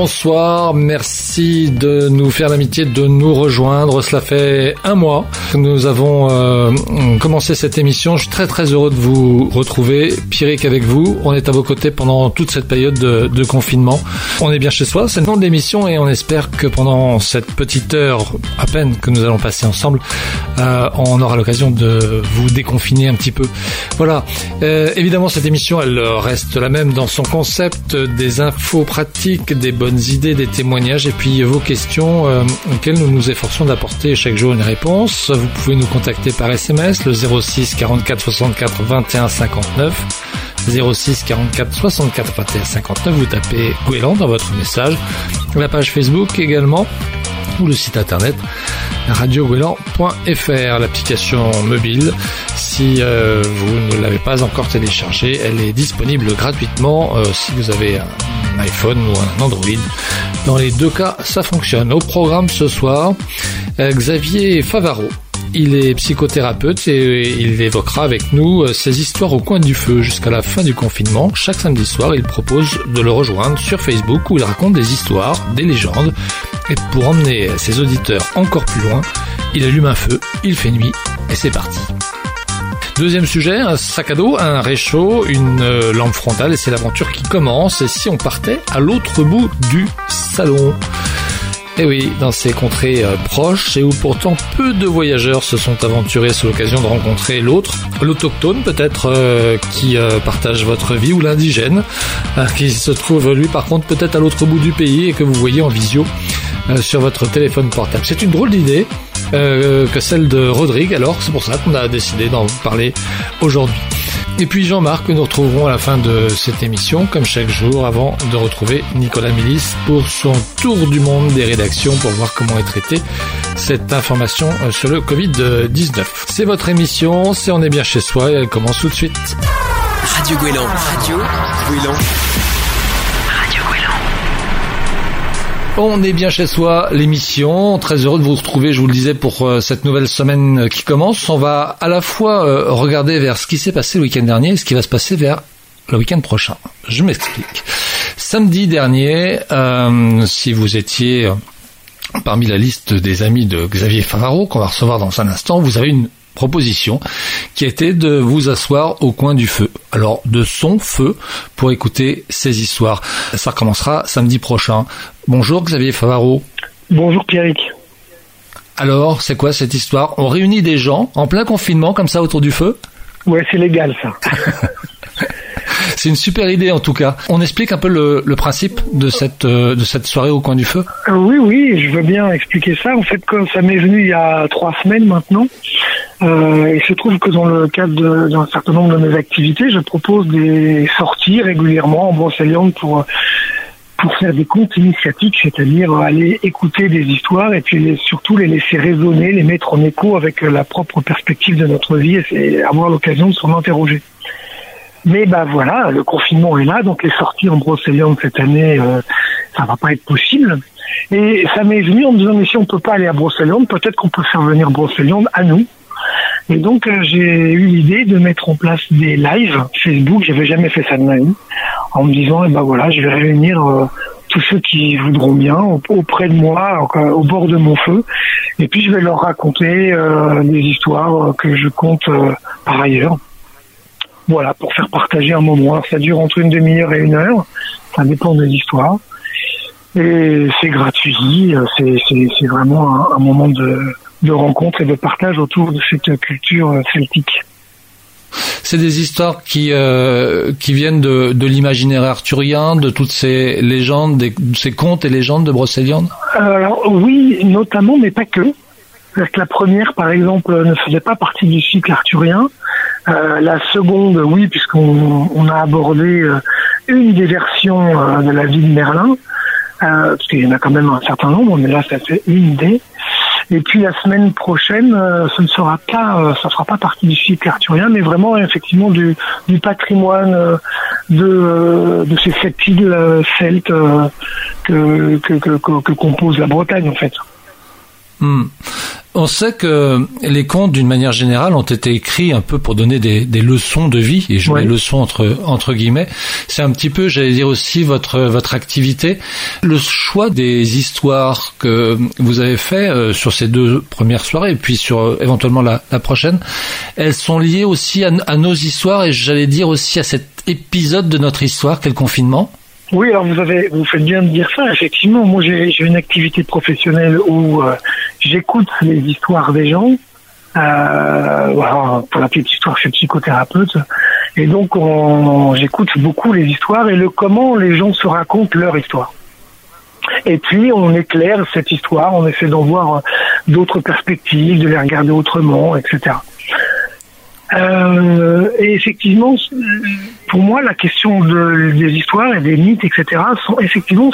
bonsoir. Merci de nous faire l'amitié de nous rejoindre. Cela fait un mois que nous avons euh, commencé cette émission. Je suis très très heureux de vous retrouver. Pierrick avec vous. On est à vos côtés pendant toute cette période de, confinement. On est bien chez soi. C'est le nom de l'émission et on espère que pendant cette petite heure à peine que nous allons passer ensemble, euh, on aura l'occasion de vous déconfiner un petit peu. Voilà. Euh, évidemment, cette émission, elle reste la même dans son concept des infos pratiques, des bonnes idées, des témoignages et puis vos questions euh, auxquelles nous nous efforçons d'apporter chaque jour une réponse. Vous pouvez nous contacter par SMS le 06 44 64 21 59. 06 44 64 21 59. Vous tapez Gouélan dans votre message. La page Facebook également ou le site internet radiogouélan.fr, l'application mobile. Si euh, vous ne l'avez pas encore téléchargée, elle est disponible gratuitement euh, si vous avez un iPhone ou un Android. Dans les deux cas, ça fonctionne. Au programme ce soir, euh, Xavier Favaro. Il est psychothérapeute et il évoquera avec nous ses histoires au coin du feu jusqu'à la fin du confinement. Chaque samedi soir, il propose de le rejoindre sur Facebook où il raconte des histoires, des légendes. Et pour emmener ses auditeurs encore plus loin, il allume un feu, il fait nuit et c'est parti. Deuxième sujet, un sac à dos, un réchaud, une euh, lampe frontale et c'est l'aventure qui commence. Et si on partait à l'autre bout du salon? Eh oui, dans ces contrées euh, proches et où pourtant peu de voyageurs se sont aventurés sous l'occasion de rencontrer l'autre, l'autochtone peut-être euh, qui partage votre vie ou l'indigène qui se trouve lui par contre peut-être à l'autre bout du pays et que vous voyez en visio sur votre téléphone portable. C'est une drôle d'idée. Euh, que celle de Rodrigue. Alors c'est pour ça qu'on a décidé d'en parler aujourd'hui. Et puis Jean-Marc, nous retrouverons à la fin de cette émission, comme chaque jour, avant de retrouver Nicolas Mélis pour son tour du monde des rédactions pour voir comment est traitée cette information euh, sur le Covid-19. C'est votre émission, c'est On est bien chez soi et elle commence tout de suite. Radio Gouélan. Radio Gouélan. On est bien chez soi, l'émission. Très heureux de vous retrouver, je vous le disais, pour euh, cette nouvelle semaine qui commence. On va à la fois euh, regarder vers ce qui s'est passé le week-end dernier et ce qui va se passer vers le week-end prochain. Je m'explique. Samedi dernier, euh, si vous étiez parmi la liste des amis de Xavier Favaro, qu'on va recevoir dans un instant, vous avez une proposition qui était de vous asseoir au coin du feu. Alors de son feu pour écouter ces histoires. Ça recommencera samedi prochain. Bonjour Xavier Favaro. Bonjour Pierrick. Alors, c'est quoi cette histoire? On réunit des gens en plein confinement comme ça autour du feu? Ouais, c'est légal ça. C'est une super idée en tout cas. On explique un peu le, principe de cette euh, de cette soirée au coin du feu? Euh, oui, oui, je veux bien expliquer ça. En fait, comme ça m'est venu il y a trois semaines maintenant, euh, il se trouve que dans le cadre d'un certain nombre de mes activités, je propose des sorties régulièrement en Brocéliande pour pour faire des comptes initiatiques, c'est-à-dire aller écouter des histoires et puis surtout les laisser résonner, les mettre en écho avec la propre perspective de notre vie et avoir l'occasion de s'en interroger. Mais ben voilà, le confinement est là, donc les sorties en Brocéliande cette année, euh, ça va pas être possible. Et ça m'est venu en me disant, mais si on peut pas aller à Brocéliande, peut-être qu'on peut faire venir Brocéliande à nous. Et donc euh, j'ai eu l'idée de mettre en place des lives Facebook, j'avais jamais fait ça de ma vie, en me disant, eh ben voilà, je vais réunir euh, tous ceux qui voudront bien auprès de moi, au bord de mon feu, et puis je vais leur raconter euh, des histoires que je compte par ailleurs. Voilà, pour faire partager un moment. ça dure entre une demi-heure et une heure, ça dépend des histoires. Et c'est gratuit, c'est vraiment un, moment de, rencontre et de partage autour de cette culture celtique. C'est des histoires qui euh, qui viennent de, l'imaginaire arthurien, de toutes ces légendes, de ces contes et légendes de Brocéliande. Alors oui, notamment, mais pas que. La première, par exemple, ne faisait pas partie du cycle arthurien. Euh, la seconde, oui, puisqu'on a abordé euh, une des versions de la vie de Merlin, parce qu'il y en a quand même un certain nombre, mais là, ça fait une des. Et puis la semaine prochaine, ce ne sera pas, ça sera pas partie du cycle arthurien, mais vraiment effectivement du, du patrimoine de, de ces sept îles celtes que, que, que, que compose la Bretagne en fait. Hmm. On sait que les contes, d'une manière générale, ont été écrits un peu pour donner des, des leçons de vie, et je mets leçons entre, entre guillemets. C'est un petit peu, j'allais dire aussi, votre, votre activité. Le choix des histoires que vous avez fait euh, sur ces deux premières soirées, et puis sur euh, éventuellement la, la, prochaine, elles sont liées aussi à, à nos histoires, et j'allais dire aussi à cet épisode de notre histoire qu'est le confinement. Oui, alors vous avez, vous faites bien de dire ça. Effectivement, moi j'ai une activité professionnelle où euh, j'écoute les histoires des gens. Euh, pour la petite histoire, je suis psychothérapeute, et donc j'écoute beaucoup les histoires et le comment les gens se racontent leur histoire. Et puis on éclaire cette histoire, on essaie d'en voir d'autres perspectives, de les regarder autrement, etc. Euh, et effectivement, pour moi, la question de, des histoires et des mythes, etc., sont effectivement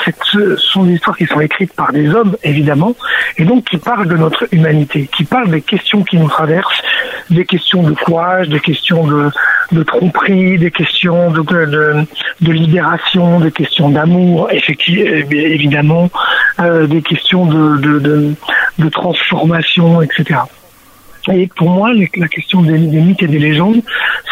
sont des histoires qui sont écrites par des hommes, évidemment, et donc qui parlent de notre humanité, qui parlent des questions qui nous traversent, des questions de courage, des questions de, de tromperie, des questions de, de, de libération, des questions d'amour, évidemment, euh, des questions de, de transformation, etc. Et pour moi, la question des, mythes et des légendes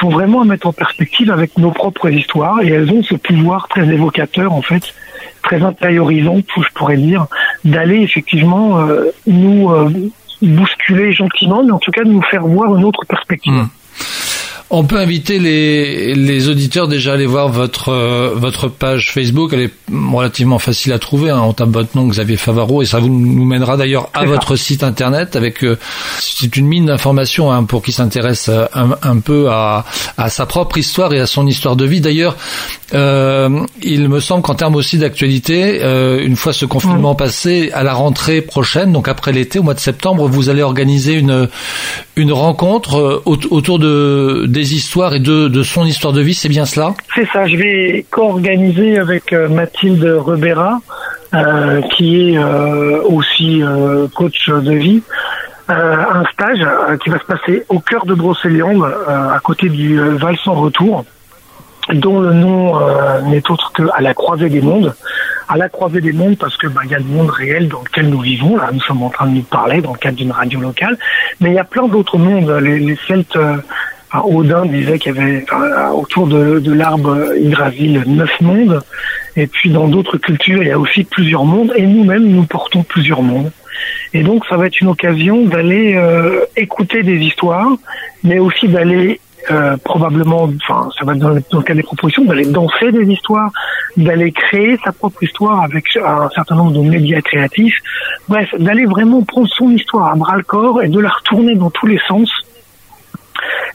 sont vraiment à mettre en perspective avec nos propres histoires et elles ont ce pouvoir très évocateur en fait, très intériorisant, je pourrais dire, d'aller effectivement euh, nous euh, bousculer gentiment, mais en tout cas de nous faire voir une autre perspective. Mmh. On peut inviter les, les auditeurs déjà à aller voir votre euh, votre page Facebook. Elle est relativement facile à trouver. Hein. On tape votre nom Xavier Favaro et ça vous nous mènera d'ailleurs à votre site internet avec euh, c'est une mine d'informations hein, pour qui s'intéresse euh, un, peu à, à sa propre histoire et à son histoire de vie. D'ailleurs, il me semble qu'en termes aussi d'actualité, une fois ce confinement passé, à la rentrée prochaine, donc après l'été, au mois de septembre, vous allez organiser une une rencontre autour de des histoires et de, de son histoire de vie, c'est bien cela? C'est ça, je vais co-organiser avec euh, Mathilde Rebera, euh, qui est euh, aussi coach de vie, un stage qui va se passer au cœur de Brocéliande, à côté du Val sans retour, dont le nom n'est autre que à la croisée des mondes à la croisée des mondes parce que bah, il y a le monde réel dans lequel nous vivons. Là, nous sommes en train de nous parler dans le cadre d'une radio locale, mais il y a plein d'autres mondes. Les, les Celtes Odin disait qu'il y avait autour de, de l'arbre Hydrasil neuf mondes. Et puis dans d'autres cultures, il y a aussi plusieurs mondes. Et nous-mêmes, nous portons plusieurs mondes. Et donc ça va être une occasion d'aller euh, écouter des histoires, mais aussi d'aller euh, probablement, enfin ça va être dans, le cas des propositions, d'aller danser des histoires, d'aller créer sa propre histoire avec un certain nombre de médias créatifs. Bref, d'aller vraiment prendre son histoire à bras le corps et de la retourner dans tous les sens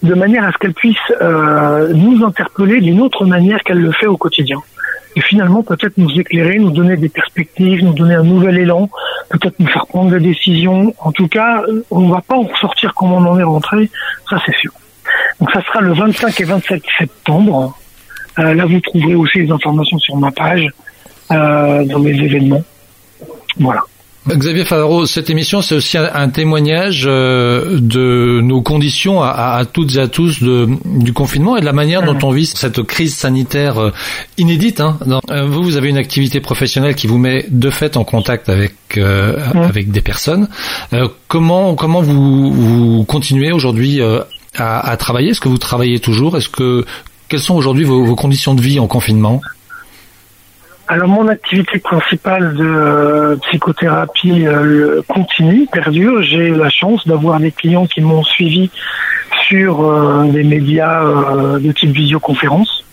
de manière à ce qu'elle puisse euh, nous interpeller d'une autre manière qu'elle le fait au quotidien. Et finalement, peut-être nous éclairer, nous donner des perspectives, nous donner un nouvel élan, peut-être nous faire prendre des décisions. En tout cas, on ne va pas en ressortir comme on en est rentré, ça c'est sûr. Donc ça sera le 25 et 27 septembre. Euh, là, vous trouverez aussi les informations sur ma page, euh, dans mes événements. Voilà. Xavier Favaro, cette émission, c'est aussi un, témoignage euh, de nos conditions à, toutes et à tous de, du confinement et de la manière dont on vit cette crise sanitaire euh, inédite. Hein. Euh, vous, vous avez une activité professionnelle qui vous met de fait en contact avec avec des personnes. comment comment vous, vous continuez aujourd'hui à, à, travailler? Est-ce que vous travaillez toujours? Est-ce que quelles sont aujourd'hui vos, vos conditions de vie en confinement? Alors mon activité principale de euh, psychothérapie euh, continue, perdure. J'ai la chance d'avoir des clients qui m'ont suivi sur euh, des médias de type visioconférence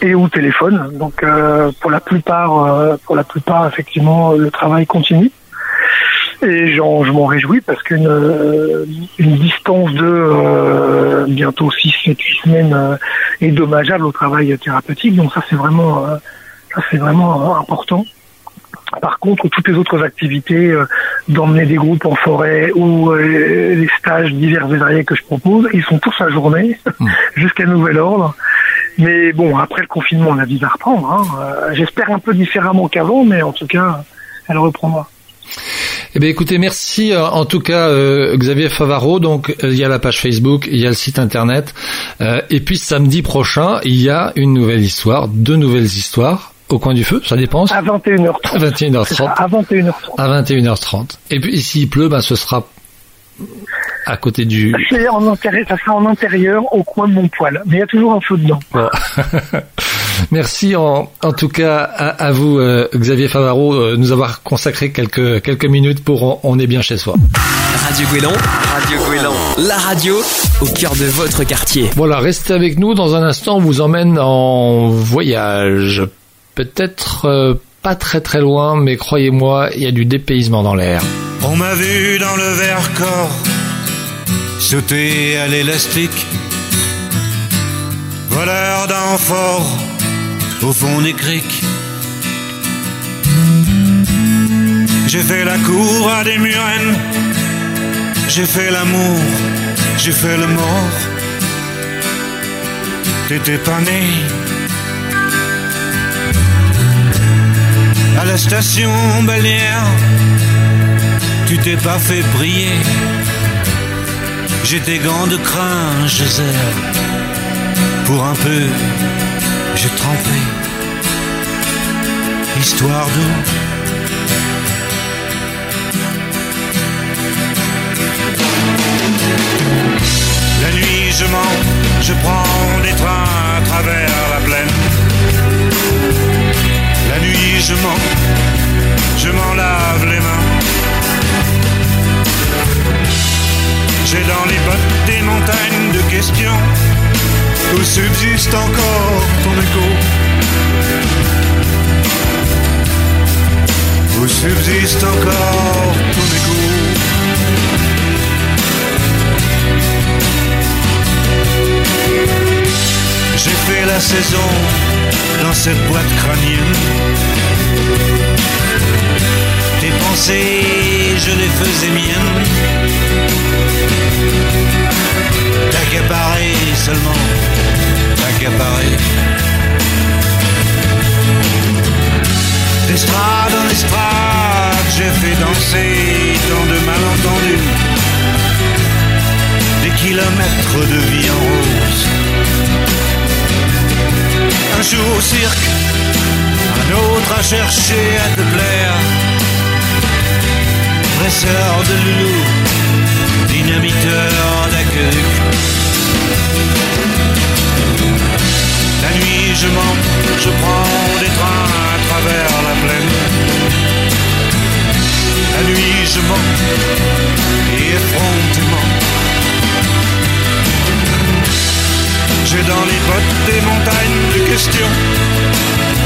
et ou téléphone. Donc pour la plupart, pour la plupart effectivement, le travail continue. Et je m'en réjouis parce qu'une une distance de bientôt 6, 7, 8 semaines est dommageable au travail thérapeutique. Donc ça c'est vraiment ça, c'est vraiment important. Par contre, toutes les autres activités, euh, d'emmener des groupes en forêt ou euh, les stages divers et variés que je propose, ils sont tous à journée hmm. jusqu'à nouvel ordre. Mais bon, après le confinement, la vie va reprendre. Hein. Euh, j'espère un peu différemment qu'avant, mais en tout cas, elle reprendra. Eh bien, écoutez, merci en tout cas Xavier Favaro. Donc, il y a la page Facebook, il y a le site internet, et puis samedi prochain, il y a une nouvelle histoire, deux nouvelles histoires au coin du feu, ça dépend. À 21h30. À 21h30. À 21h30. À 21h30. Et puis s'il pleut, ben ce sera à côté du. C'est en intérieur, ça sera en intérieur, au coin de mon poil. Mais il y a toujours un feu dedans. Bon. Merci en, en, tout cas à, à vous, euh, Xavier Favaro, euh, nous avoir consacré quelques, quelques minutes pour on, on est bien chez soi. Radio Guélan, Radio Guélan, la radio au cœur de votre quartier. Voilà, restez avec nous. Dans un instant, on vous emmène en voyage. Peut-être euh, pas très très loin, mais croyez-moi, il y a du dépaysement dans l'air. On m'a vu dans le Vercors sauter à l'élastique, voleur d'enfort au fond des criques. J'ai fait la cour à des murennes, j'ai fait l'amour, j'ai fait le mort. T'étais pas né. À la station balnéaire, tu t'es pas fait briller. J'ai des gants de crin, zère. Pour un peu, j'ai trempé. Histoire d'eau. La nuit, je mens, je prends des trains à travers la plaine. La nuit, je mens, je m'en lave les mains. J'ai dans les bottes des montagnes de questions où subsiste encore ton écho. Où subsiste encore ton écho. J'ai fait la saison dans cette boîte crânienne. Tes pensées, je les faisais miennes. T'accaparer seulement, t'accaparer. D'estrade en estrade, j'ai fait danser tant de malentendus. Des kilomètres de vie en rose. Un jour au cirque, un autre à chercher à te plaire. Presseur de loulou, dynamiteur La nuit, je mens, je prends des trains à travers la plaine. La nuit, je mens, et effrontément. J'ai dans les bottes des montagnes de questions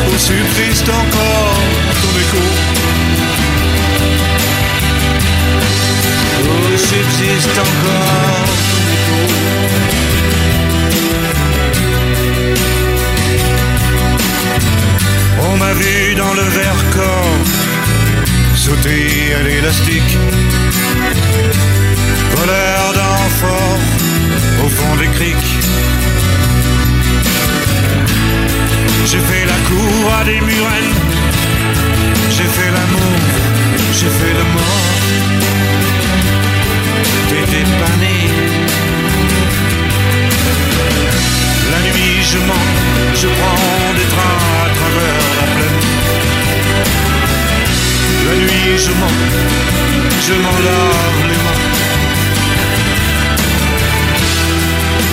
où subsiste encore ton écho. Subsiste encore. On m'a vu dans le Vercors sauter à l'élastique, voleur d'enfort au fond des criques. J'ai fait la cour à des murennes, j'ai fait l'amour, j'ai fait le mort. T'étais pas né. La nuit je mens, je prends des trains à travers la plaine. La nuit je mens, je m'en lave les mains.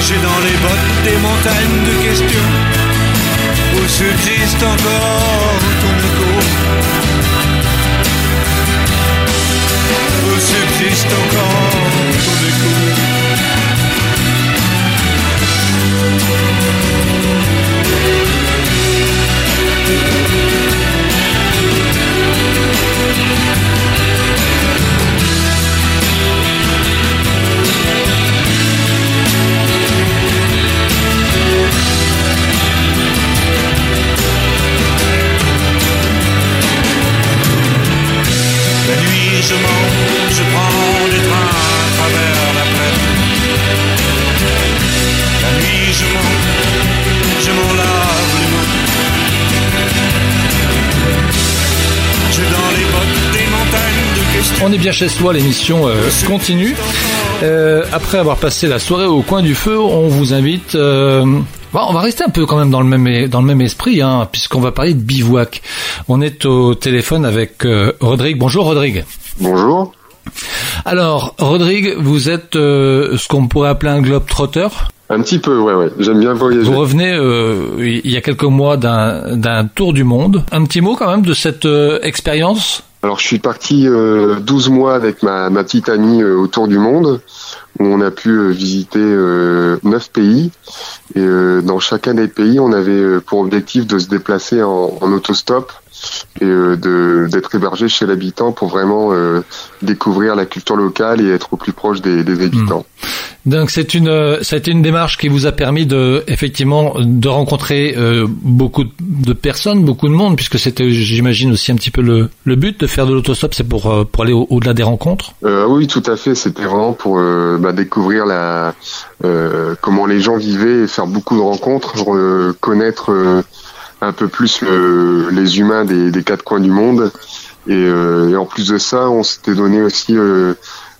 J'ai dans les bottes des montagnes de questions où subsiste encore ton écho. Où subsiste encore ton écho. La nuit je mens, je prends des trains à travers la plaine. La nuit je mens, je m'en lave les mains. J'ai dans les bottes des montagnes de questions. On est bien chez soi, l'émission euh, continue. Euh, après avoir passé la soirée au coin du feu, on vous invite euh, Bon, on va rester un peu quand même dans le même dans le même esprit, hein, puisqu'on va parler de bivouac. On est au téléphone avec euh, Rodrigue. Bonjour Rodrigue. Bonjour. Alors, Rodrigue, vous êtes euh, ce qu'on pourrait appeler un globe trotter. Un petit peu, ouais, ouais. J'aime bien voyager. Vous revenez euh, il y a quelques mois d'un d'un tour du monde. Un petit mot quand même de cette euh, expérience. Alors, je suis parti 12 mois avec ma, ma petite amie autour du monde, où on a pu visiter neuf pays. Et dans chacun des pays, on avait pour objectif de se déplacer en, en autostop et euh, de d'être hébergé chez l'habitant pour vraiment euh, découvrir la culture locale et être au plus proche des, des habitants. Hmm. Donc c'est une c'est une démarche qui vous a permis de effectivement de rencontrer euh, beaucoup de personnes, beaucoup de monde, puisque c'était j'imagine aussi un petit peu le, le but de faire de l'autostop, c'est pour pour aller au-delà des rencontres. Euh, oui, tout à fait. C'était vraiment pour bah, découvrir la comment les gens vivaient et faire beaucoup de rencontres, connaître un peu plus le, les humains des, quatre coins du monde. Et, euh, et en plus de ça, on s'était donné aussi euh,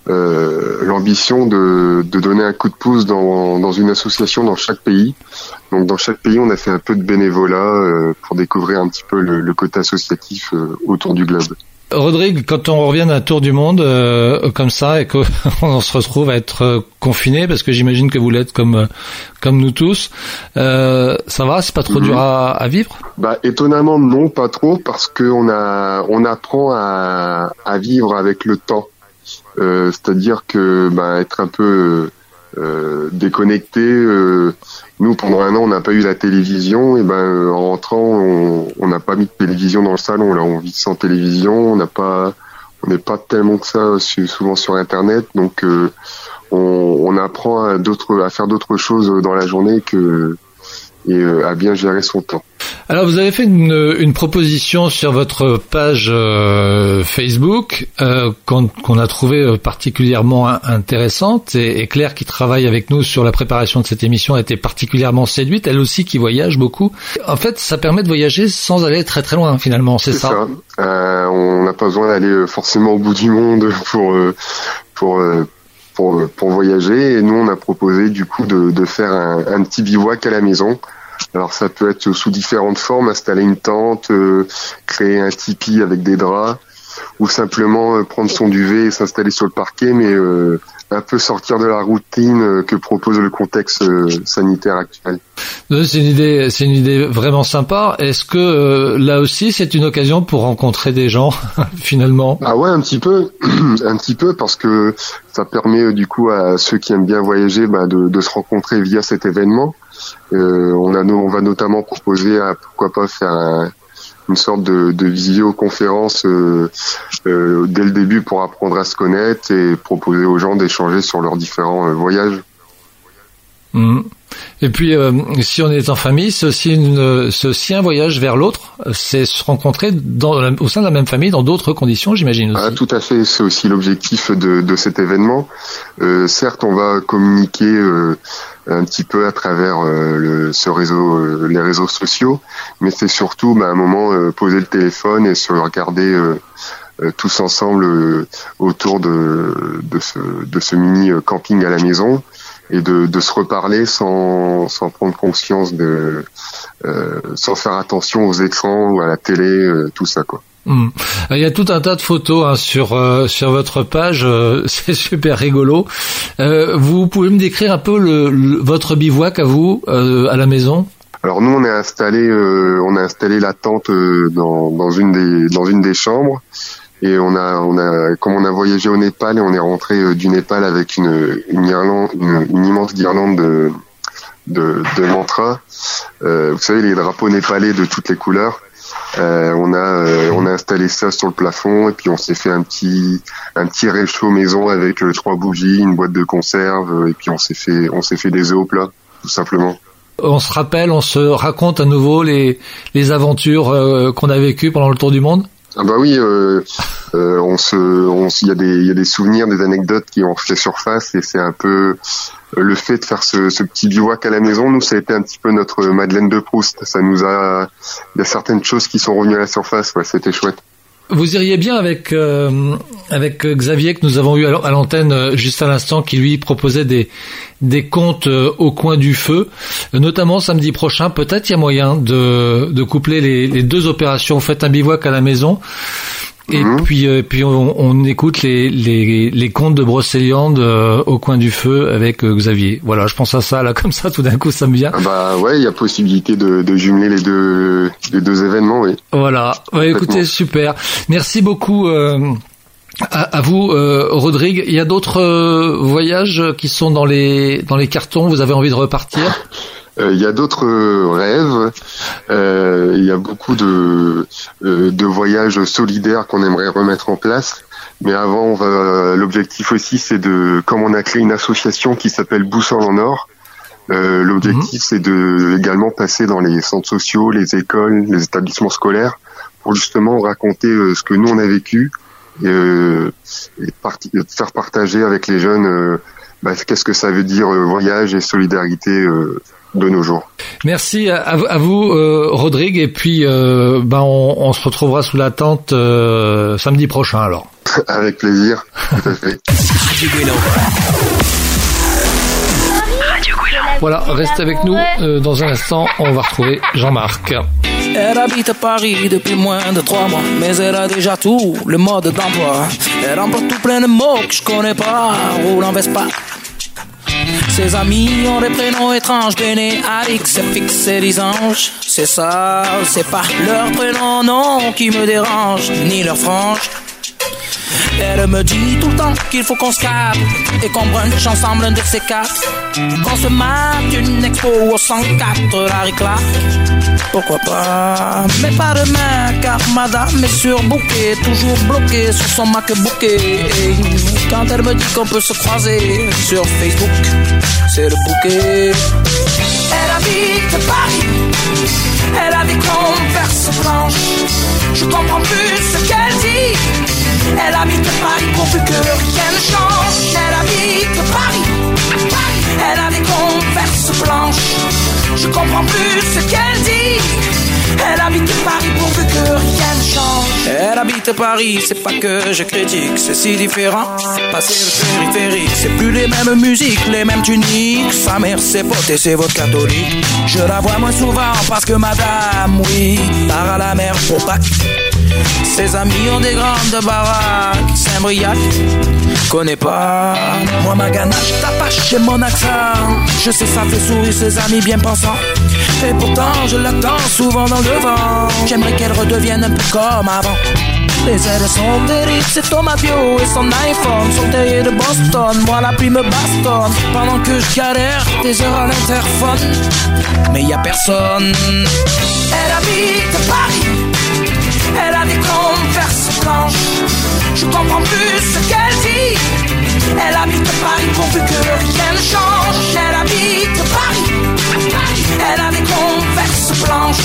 euh, l'ambition de, donner un coup de pouce dans, dans, une association dans chaque pays. Donc dans chaque pays, on a fait un peu de bénévolat pour découvrir un petit peu le, le côté associatif autour du globe. Rodrigue, quand on revient d'un tour du monde euh, comme ça et qu'on se retrouve à être euh, confiné, parce que j'imagine que vous l'êtes comme euh, comme nous tous, euh, ça va, c'est pas trop dur à, à, vivre? Bah étonnamment non, pas trop, parce que on a on apprend à, à vivre avec le temps. C'est-à-dire que bah, être un peu déconnecté nous, pendant un an, on n'a pas eu la télévision. Et ben, euh, en rentrant, on n'a pas mis de télévision dans le salon. Là, on vit sans télévision. On n'a pas, on n'est pas tellement que ça souvent sur Internet. Donc, euh, on, on, apprend à d'autres, à faire d'autres choses dans la journée que et euh, à bien gérer son temps. Alors vous avez fait une, une proposition sur votre page euh, Facebook euh, qu'on a trouvé euh, particulièrement intéressante et, et, Claire qui travaille avec nous sur la préparation de cette émission a été particulièrement séduite, elle aussi qui voyage beaucoup. En fait, ça permet de voyager sans aller très très loin finalement, c'est ça, ça. Euh, On n'a pas besoin d'aller forcément au bout du monde pour pour pour, pour voyager. Et nous on a proposé du coup de, de faire un, un petit bivouac à la maison. Alors ça peut être sous différentes formes, installer une tente, euh, créer un tipi avec des draps, ou simplement euh, prendre son duvet et s'installer sur le parquet, mais euh, un peu sortir de la routine que propose le contexte sanitaire actuel. C'est une idée, c'est une idée vraiment sympa. Est-ce que là aussi c'est une occasion pour rencontrer des gens finalement? Ah ouais, un petit peu, un petit peu parce que ça permet du coup à ceux qui aiment bien voyager bah, de, de se rencontrer via cet événement. Euh, on, a, on va notamment proposer à pourquoi pas faire un, une sorte de, visioconférence euh, euh, dès le début pour apprendre à se connaître et proposer aux gens d'échanger sur leurs différents euh, voyages. Mmh. Et puis, euh, si on est en famille, c'est aussi, aussi un voyage vers l'autre. C'est se rencontrer dans, au sein de la même famille dans d'autres conditions, j'imagine aussi. Ah, tout à fait. C'est aussi l'objectif de, de, cet événement. Euh, certes, on va communiquer euh, un petit peu à travers le, ce réseau, les réseaux sociaux, mais c'est surtout bah, un moment poser le téléphone et se regarder. tous ensemble autour de, de, ce, de ce mini camping à la maison et de, de se reparler sans, sans prendre conscience de euh, sans faire attention aux écrans ou à la télé euh, tout ça quoi Mmh. Il y a tout un tas de photos hein, sur euh, sur votre page, euh, c'est super rigolo. Euh, vous pouvez me décrire un peu le, le votre bivouac à vous à la maison? Alors nous on est installé on a installé la tente dans, dans une des dans une des chambres et on a, on a, comme on a voyagé au Népal et on est rentré euh, du Népal avec une, une, une, une immense guirlande de, de, de mantras. Euh, vous savez, les drapeaux népalais de toutes les couleurs. Euh, on a, euh, on a installé ça sur le plafond et puis on s'est fait un petit, un petit réchaud maison avec euh, trois bougies, une boîte de conserve et puis on s'est fait, on s'est fait des œufs au plat, tout simplement. On se rappelle, on se raconte à nouveau les, les aventures qu'on a vécues pendant le tour du monde? Ah bah oui, euh, euh, on se, on, il y a des, il y a des souvenirs, des anecdotes qui ont fait surface et c'est un peu le fait de faire ce, ce, petit bivouac à la maison. Nous, ça a été un petit peu notre Madeleine de Proust. Ça nous a, il y a certaines choses qui sont revenues à la surface. Ouais, c'était chouette. Vous iriez bien avec euh, avec Xavier que nous avons eu à l'antenne euh, juste à l'instant, qui lui proposait des des comptes euh, au coin du feu, notamment samedi prochain. Peut-être il y a moyen de de coupler les, les deux opérations. Faites un bivouac à la maison et mhm. puis, euh, puis on, on, écoute les, les, les contes de Brocéliande euh, au coin du feu avec euh, Xavier. Voilà, je pense à ça là comme ça, tout d'un coup, ça me vient. Ah bah ouais, il y a possibilité de, de jumeler les deux les deux événements, oui. Voilà. Ouais, écoutez, super. Merci beaucoup. À, à, vous, Rodrigue. Il y a d'autres voyages qui sont dans les dans les cartons? Vous avez envie de repartir? Euh, il y a d'autres rêves. Euh, il y a beaucoup de, euh, de voyages solidaires qu'on aimerait remettre en place. Mais avant, l'objectif aussi, c'est de, comme on a créé une association qui s'appelle Boussole en Or, euh, l'objectif, mhm. c'est de également passer dans les centres sociaux, les écoles, les établissements scolaires, pour justement raconter ce que nous on a vécu et, et faire partager avec les jeunes bah, qu'est-ce que ça veut dire voyage et solidarité de nos jours. Merci à, vous, euh, Rodrigue, et puis euh, ben on, se retrouvera sous la tente euh, samedi prochain alors. Avec plaisir, tout à fait. Voilà, restez avec nous. dans un instant, on va retrouver Jean-Marc. Elle habite à Paris depuis moins de trois mois, mais elle a déjà tout le mode d'emploi. Elle emporte tout plein de mots que je connais pas, roule en Vespa ses amis ont des prénoms étranges, Béné, Alix, Fix et Lisange. C'est ça, c'est pas leur prénom, non, qui me dérange, ni leur frange. Elle me dit tout le temps qu'il faut qu'on se capte et qu'on brunch ensemble un de ces quatre. Qu'on se mate une expo au 104, la Clark. Pourquoi pas, mais pas demain, car madame est surbookée, toujours bloquée sur son MacBooké. Quand elle me dit qu'on peut se croiser sur Facebook, c'est le bouquet. Elle habite Paris, elle a des converses blanches. Je comprends plus ce qu'elle dit. Elle habite Paris pourvu que rien ne change. Elle habite Paris, Elle a des converses blanches. Je comprends plus ce qu'elle dit. Elle habite Paris pourvu que rien ne change. Elle habite Paris, c'est pas que je critique, c'est si différent. Passer le périphérique, c'est plus les mêmes musiques, les mêmes tuniques. Sa mère, c'est potes et c'est votre catholique. Je la vois moins souvent parce que madame, oui, part à la mer pour Pâques. Ses amis ont des grandes baraques, Saint-Briac, connais pas. Moi, ma ganache, t'apache chez mon accent. Je sais, ça fait sourire ses amis bien pensants. Et pourtant, je l'attends souvent dans le vent. J'aimerais qu'elle redevienne un peu comme avant. Les ailes sont dérives, c'est Thomas Bio et son iPhone sont de Boston. Moi, la pluie me bastonne pendant que je galère des heures à l'interphone. Mais y a personne. Elle habite Paris Je comprends plus ce qu'elle dit. Elle habite Paris pourvu que rien ne change. Elle habite Paris. Elle a des converses blanches.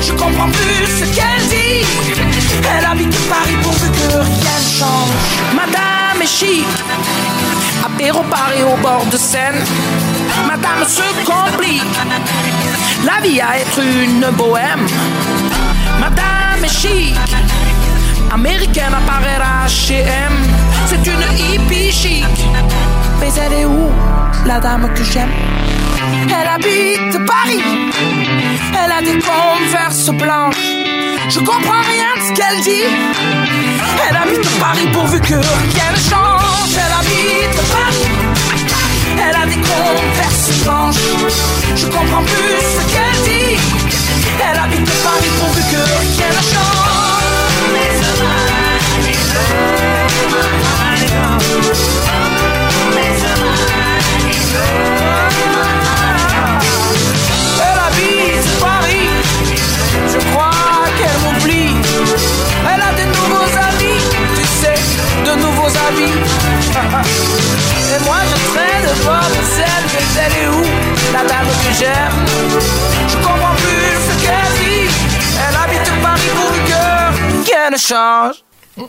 Je comprends plus ce qu'elle dit. Elle habite Paris pourvu que rien ne change. Madame est chic. Apéro Paris au bord de Seine. Madame se complique. La vie à être une bohème. H&M. C'est une hippie chic. Mais elle est où, la dame que j'aime? Elle habite Paris. Elle a des converses blanches. Je comprends rien de ce qu'elle dit. Elle habite Paris pourvu que rien ne change. Elle habite Paris. Elle a des converses blanches. Je comprends plus ce qu'elle dit. Elle habite Paris pourvu que rien ne change. Et moi je traîne devant celle, mais elle est où La dame que j'aime? Je comprends plus ce qu'elle dit. Elle habite Paris pour le cœur, qu'elle change.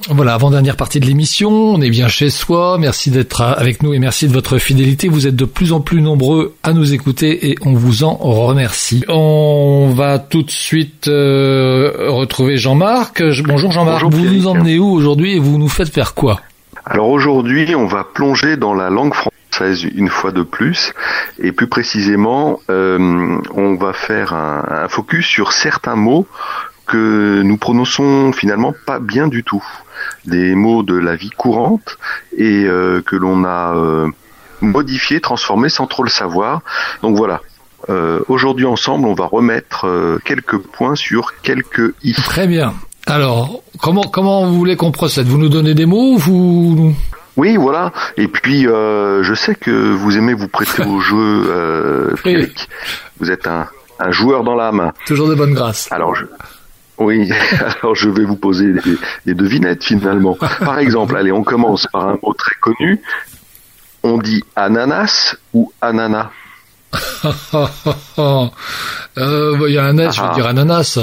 Voilà, avant-dernière partie de l'émission, on est bien chez soi. Merci d'être avec nous et merci de votre fidélité. Vous êtes de plus en plus nombreux à nous écouter et on vous en remercie. On va tout de suite euh, retrouver Jean-Marc. Bonjour Jean-Marc, vous nous emmenez où aujourd'hui et vous nous faites faire quoi? Alors aujourd'hui, on va plonger dans la langue française une fois de plus et plus précisément, euh, on va faire un, un focus sur certains mots que nous prononçons finalement pas bien du tout. Des mots de la vie courante et euh, que l'on a euh, modifiés, transformés sans trop le savoir. Donc voilà. Euh, Aujourd'hui ensemble, on va remettre euh, quelques points sur quelques i. Très bien. Alors, comment comment vous voulez qu'on procède? Vous nous donnez des mots ou vous oui, voilà. Et puis, euh, je sais que vous aimez vous prêter au jeu, euh, Oui. Vous êtes un, un joueur dans l'âme. Toujours de bonne grâce. Alors, je, oui, alors je vais vous poser des, des devinettes finalement. Par exemple, allez, on commence par un mot très connu. On dit ananas ou ananas? Euh, bah, Il y a un S, je vais Ah. dire ananas.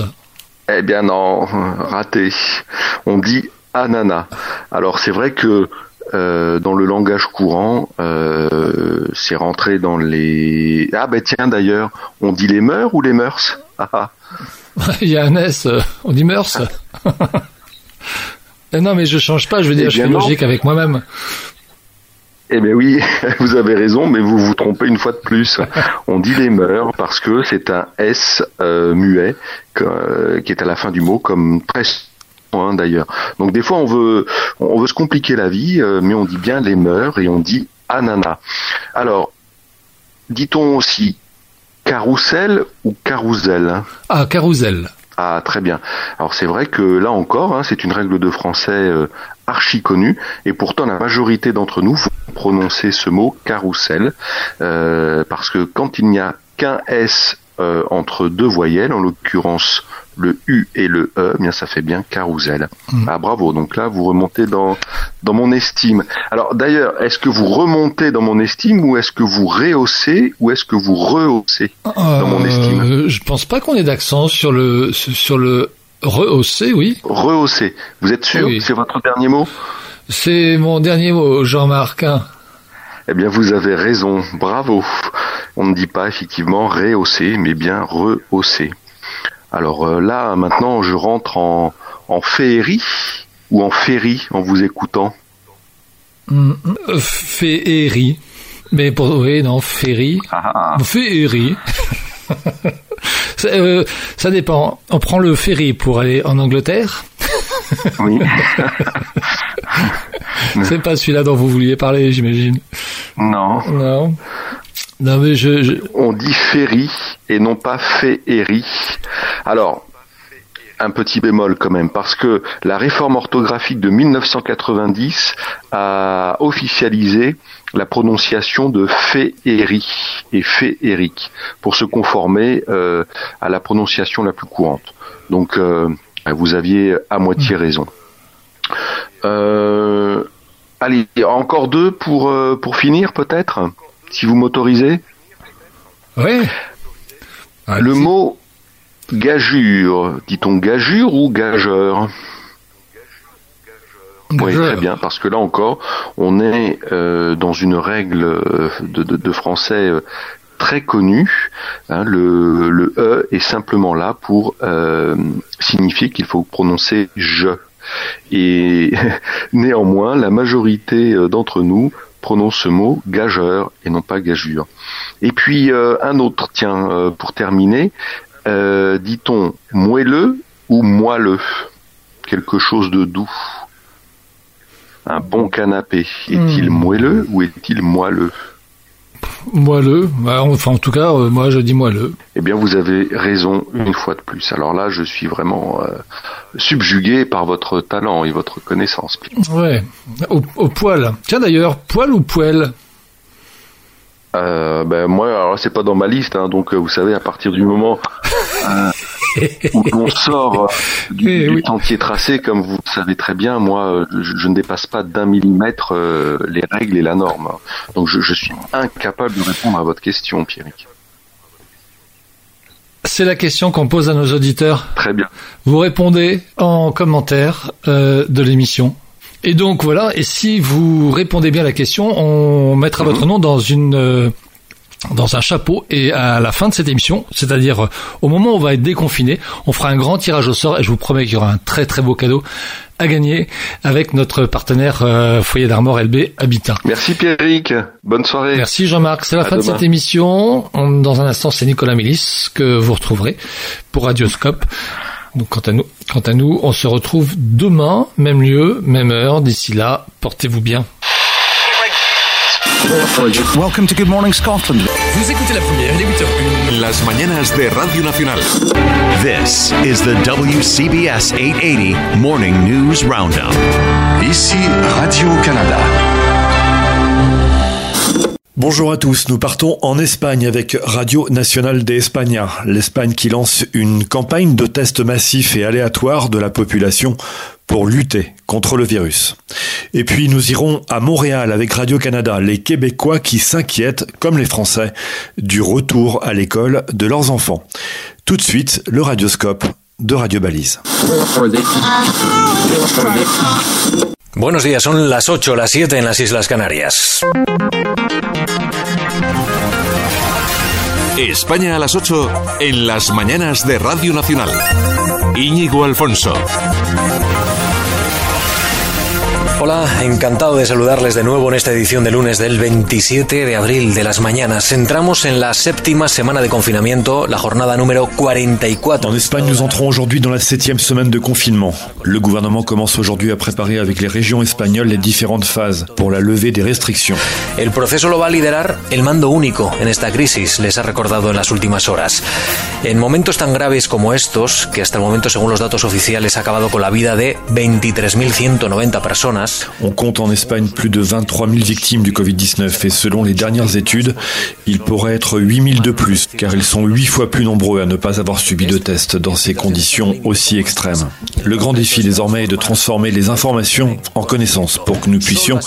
Eh bien non, raté. On dit ananas. Alors c'est vrai que euh, dans le langage courant, euh, c'est rentré dans les... Ah ben tiens d'ailleurs, on dit les mœurs ou les mœurs? Il y a un S, euh, on dit mœurs. Eh non, mais je change pas, je veux dire, Eh je suis logique avec moi-même. Eh bien oui, vous avez raison, mais vous vous trompez une fois de plus. On dit les mœurs parce que c'est un S euh, muet que- euh, qui est à la fin du mot, comme souvent, hein, d'ailleurs. Donc des fois on veut on veut se compliquer la vie, euh, mais on dit bien les mœurs et on dit ananas. Alors, dit-on aussi carrousel ou carousel hein Ah, carousel. ah très bien. Alors c'est vrai que là encore, hein, c'est une règle de français euh, archi connue, et pourtant la majorité d'entre nous vont prononcer ce mot carrousel, euh, parce que quand il n'y a qu'un S euh, entre deux voyelles, en l'occurrence le U et le E, eh bien ça fait bien carrousel. Mm. Ah bravo, donc là vous remontez dans dans mon estime. Alors d'ailleurs, est-ce que vous remontez dans mon estime ou est-ce que vous rehaussez ou est-ce que vous rehaussez Dans mon estime. Euh, je pense pas qu'on ait d'accent sur le sur le rehaussé, oui. Rehaussez. Vous êtes sûr Oui. C'est votre dernier mot? C'est mon dernier mot, Jean-Marc. hein. Eh bien, vous avez raison. Bravo. On ne dit pas effectivement rehausser, mais bien rehausser. Alors euh, là, maintenant, je rentre en, en féerie ou en féerie en vous écoutant. Mm, mm, Féerie. Mais pour oui, non, féerie. Ah, Féerie. ça, euh, ça dépend. On prend le ferry pour aller en Angleterre. oui. C'est pas celui-là dont vous vouliez parler, j'imagine. non. Non. Non, mais je, je- On dit féerie et non pas féerie. Alors, un petit bémol quand même, parce que la réforme orthographique de 1990 a officialisé la prononciation de féerie et féerique pour se conformer euh, à la prononciation la plus courante. Donc, euh, vous aviez à moitié raison. Euh, allez, encore deux pour, euh, pour finir peut-être, si vous m'autorisez. ouais. Ah, Le mot gageure, dit-on gageure ou gageur? Oui, très bien, parce que là encore, on est euh, dans une règle euh, de, de- de français euh, très connue. hein, le, le E est simplement là pour euh, signifier qu'il faut prononcer je. Et néanmoins, la majorité d'entre nous prononce ce mot gageur et non pas gageure. Et puis euh, un autre, tiens, euh, pour terminer, euh, dit-on moelleux ou moelleux? Quelque chose de doux. Un bon canapé. Est-il Hmm. moelleux ou est-il moelleux? Moelleux. Bah, Enfin, en tout cas, euh, moi, je dis moelleux. Eh bien, vous avez raison une fois de plus. Alors là, je suis vraiment euh, subjugué par votre talent et votre connaissance. Ouais. Au, au poil. Tiens, d'ailleurs, poil ou poêle? Euh, ben moi, alors c'est pas dans ma liste, hein, donc vous savez, à partir du moment euh, où l'on sort euh, du, Eh du oui. sentier tracé, comme vous le savez très bien, moi, euh, je, je ne dépasse pas d'un millimètre euh, les règles et la norme. Donc je, je suis incapable de répondre à votre question, Pierrick. C'est la question qu'on pose à nos auditeurs. Très bien. Vous répondez en commentaire euh, de l'émission. Et donc voilà, et si vous répondez bien à la question, on mettra Mhm. votre nom dans une dans un chapeau et à la fin de cette émission, c'est-à-dire euh, au moment où on va être déconfiné, on fera un grand tirage au sort et je vous promets qu'il y aura un très très beau cadeau à gagner avec notre partenaire euh, Foyer d'Armor LB Habitat. Merci Pierrick. Bonne soirée. Merci Jean-Marc. C'est la À fin de cette émission. On- Dans un instant, c'est Nicolas Mélis que vous retrouverez pour Radioscope. Donc, quant à nous, quant à nous, on se retrouve demain, même lieu, même heure. D'ici là, portez-vous bien. Welcome to Good Morning Scotland. Vous écoutez la première, il est 8h01. Las mañanas de Radio Nacional. This is the WCBS 880 Morning News Roundup. Ici Radio-Canada. Bonjour à tous, nous partons en Espagne avec Radio Nacional de España, l'Espagne qui lance une campagne de tests massifs et aléatoires de la population pour lutter contre le virus. Et puis nous irons à Montréal avec Radio-Canada, les Québécois qui s'inquiètent, comme les Français, du retour à l'école de leurs enfants. Tout de suite, le radioscope de Radio Balise. Buenos días, son las 8, las 7 en las Islas Canarias. España a las 8 en las mañanas de Radio Nacional. Íñigo Alfonso. Hola, encantado de saludarles de nuevo en esta edición de lunes del 27 de abril de las mañanas. Entramos en la séptima semana de confinamiento, la jornada número 44. En Espagne, nous entrons aujourd'hui dans la septième semaine de confinement. Le gouvernement commence aujourd'hui à préparer avec les régions espagnoles les différentes phases pour la levée des restrictions. El proceso lo va a liderar el mando único en esta crisis, les ha recordado en las últimas horas. En momentos tan graves como estos, que hasta el momento, según los datos oficiales, ha acabado con la vida de 23.190 personas, On compte en Espagne plus de 23 000 victimes du Covid-19 et selon les dernières études, il pourrait être 8 000 de plus car ils sont 8 fois plus nombreux à ne pas avoir subi de test dans ces conditions aussi extrêmes. Le grand défi désormais est de transformer les informations en connaissances pour que nous puissions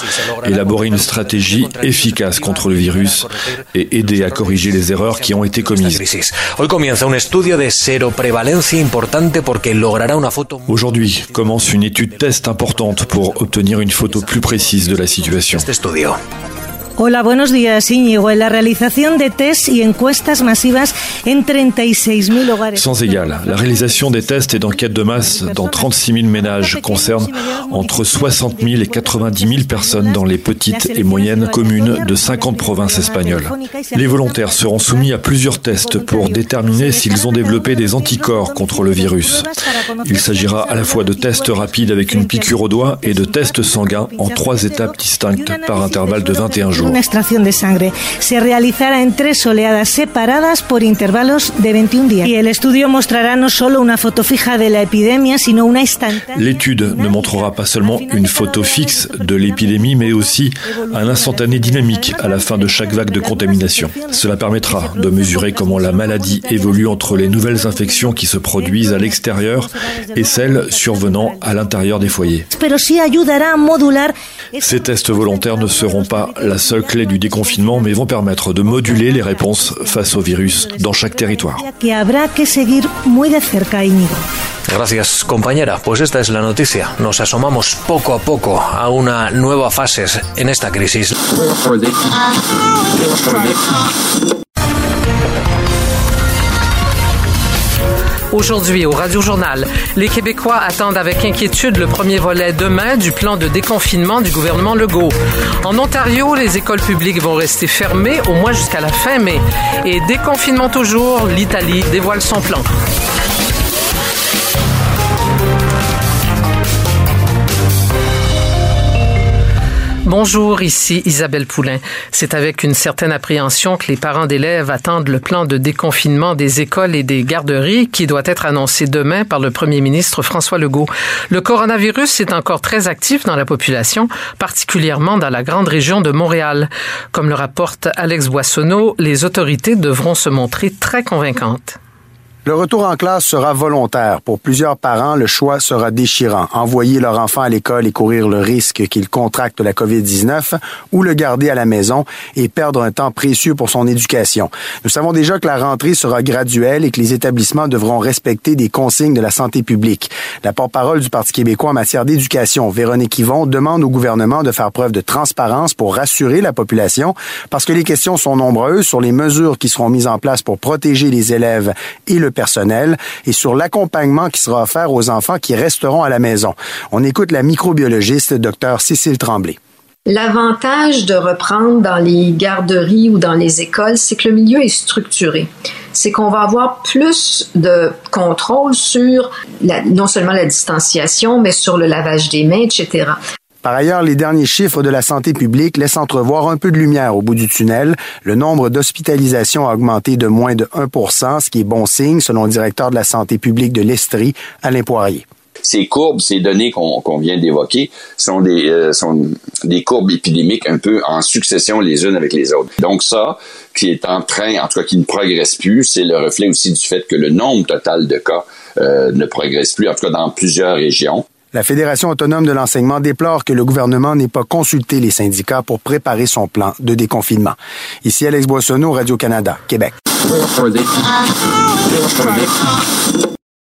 élaborer une stratégie efficace contre le virus et aider à corriger les erreurs qui ont été commises. Aujourd'hui commence une étude test importante pour obtenir une photo plus précise de la situation. Hola, buenos días, Íñigo. La realización de test y encuestas masivas en 36.000 hogares. Sans égal, la réalisation des tests et d'enquêtes de masse dans 36 000 ménages concerne entre 60 000 et 90 000 personnes dans les petites et moyennes communes de 50 provinces espagnoles. Les volontaires seront soumis à plusieurs tests pour déterminer s'ils ont développé des anticorps contre le virus. Il s'agira à la fois de tests rapides avec une piqûre au doigt et de tests sanguins en trois étapes distinctes par intervalle de 21 jours. Una extracción de sangre se realizará en tres oleadas separadas por intervalos de 21 días. Y el estudio mostrará no solo una foto fija de la epidemia, sino una instantánea. L'étude ne montrera pas seulement une photo fixe de l'épidémie, mais aussi un instantané dynamique à la fin de chaque vague de contamination. Cela permettra de mesurer comment la maladie évolue entre les nouvelles infections qui se produisent à l'extérieur et celles survenant à l'intérieur des foyers. Ces tests volontaires ne seront pas la seule clé du déconfinement, mais vont permettre de moduler les réponses face au virus dans chaque territoire. que habrá que seguir muy de cerca, Íñigo. Gracias, compañera. Pues esta es la noticia. Nos asomamos poco a poco a una nueva fase en esta crisis. Aujourd'hui, au Radio Journal, les Québécois attendent avec inquiétude le premier volet demain du plan de déconfinement du gouvernement Legault. En Ontario, les écoles publiques vont rester fermées au moins jusqu'à la fin mai. Et déconfinement toujours, l'Italie dévoile son plan. Bonjour, ici Isabelle Poulain. C'est avec une certaine appréhension que les parents d'élèves attendent le plan de déconfinement des écoles et des garderies qui doit être annoncé demain par le premier ministre François Legault. Le coronavirus est encore très actif dans la population, particulièrement dans la grande région de Montréal. Comme le rapporte Alex Boissonneau, les autorités devront se montrer très convaincantes. Le retour en classe sera volontaire. Pour plusieurs parents, le choix sera déchirant. Envoyer leur enfant à l'école et courir le risque qu'il contracte la COVID-19 ou le garder à la maison et perdre un temps précieux pour son éducation. Nous savons déjà que la rentrée sera graduelle et que les établissements devront respecter des consignes de la santé publique. La porte-parole du Parti québécois en matière d'éducation, Véronique Yvon, demande au gouvernement de faire preuve de transparence pour rassurer la population parce que les questions sont nombreuses sur les mesures qui seront mises en place pour protéger les élèves et le et sur l'accompagnement qui sera offert aux enfants qui resteront à la maison. On écoute la microbiologiste Dr Cécile Tremblay. L'avantage de reprendre dans les garderies ou dans les écoles, c'est que le milieu est structuré. C'est qu'on va avoir plus de contrôle sur non seulement la distanciation, mais sur le lavage des mains, etc. Par ailleurs, les derniers chiffres de la santé publique laissent entrevoir un peu de lumière au bout du tunnel. Le nombre d'hospitalisations a augmenté de moins de 1% ce qui est bon signe, selon le directeur de la santé publique de l'Estrie, Alain Poirier. Ces courbes, ces données qu'on vient d'évoquer, sont des, euh, sont des courbes épidémiques un peu en succession les unes avec les autres. Donc ça, qui est en train, en tout cas qui ne progresse plus, c'est le reflet aussi du fait que le nombre total de cas euh, ne progresse plus, en tout cas dans plusieurs régions. La Fédération autonome de l'enseignement déplore que le gouvernement n'ait pas consulté les syndicats pour préparer son plan de déconfinement. Ici Alex Boissonneau, Radio-Canada, Québec.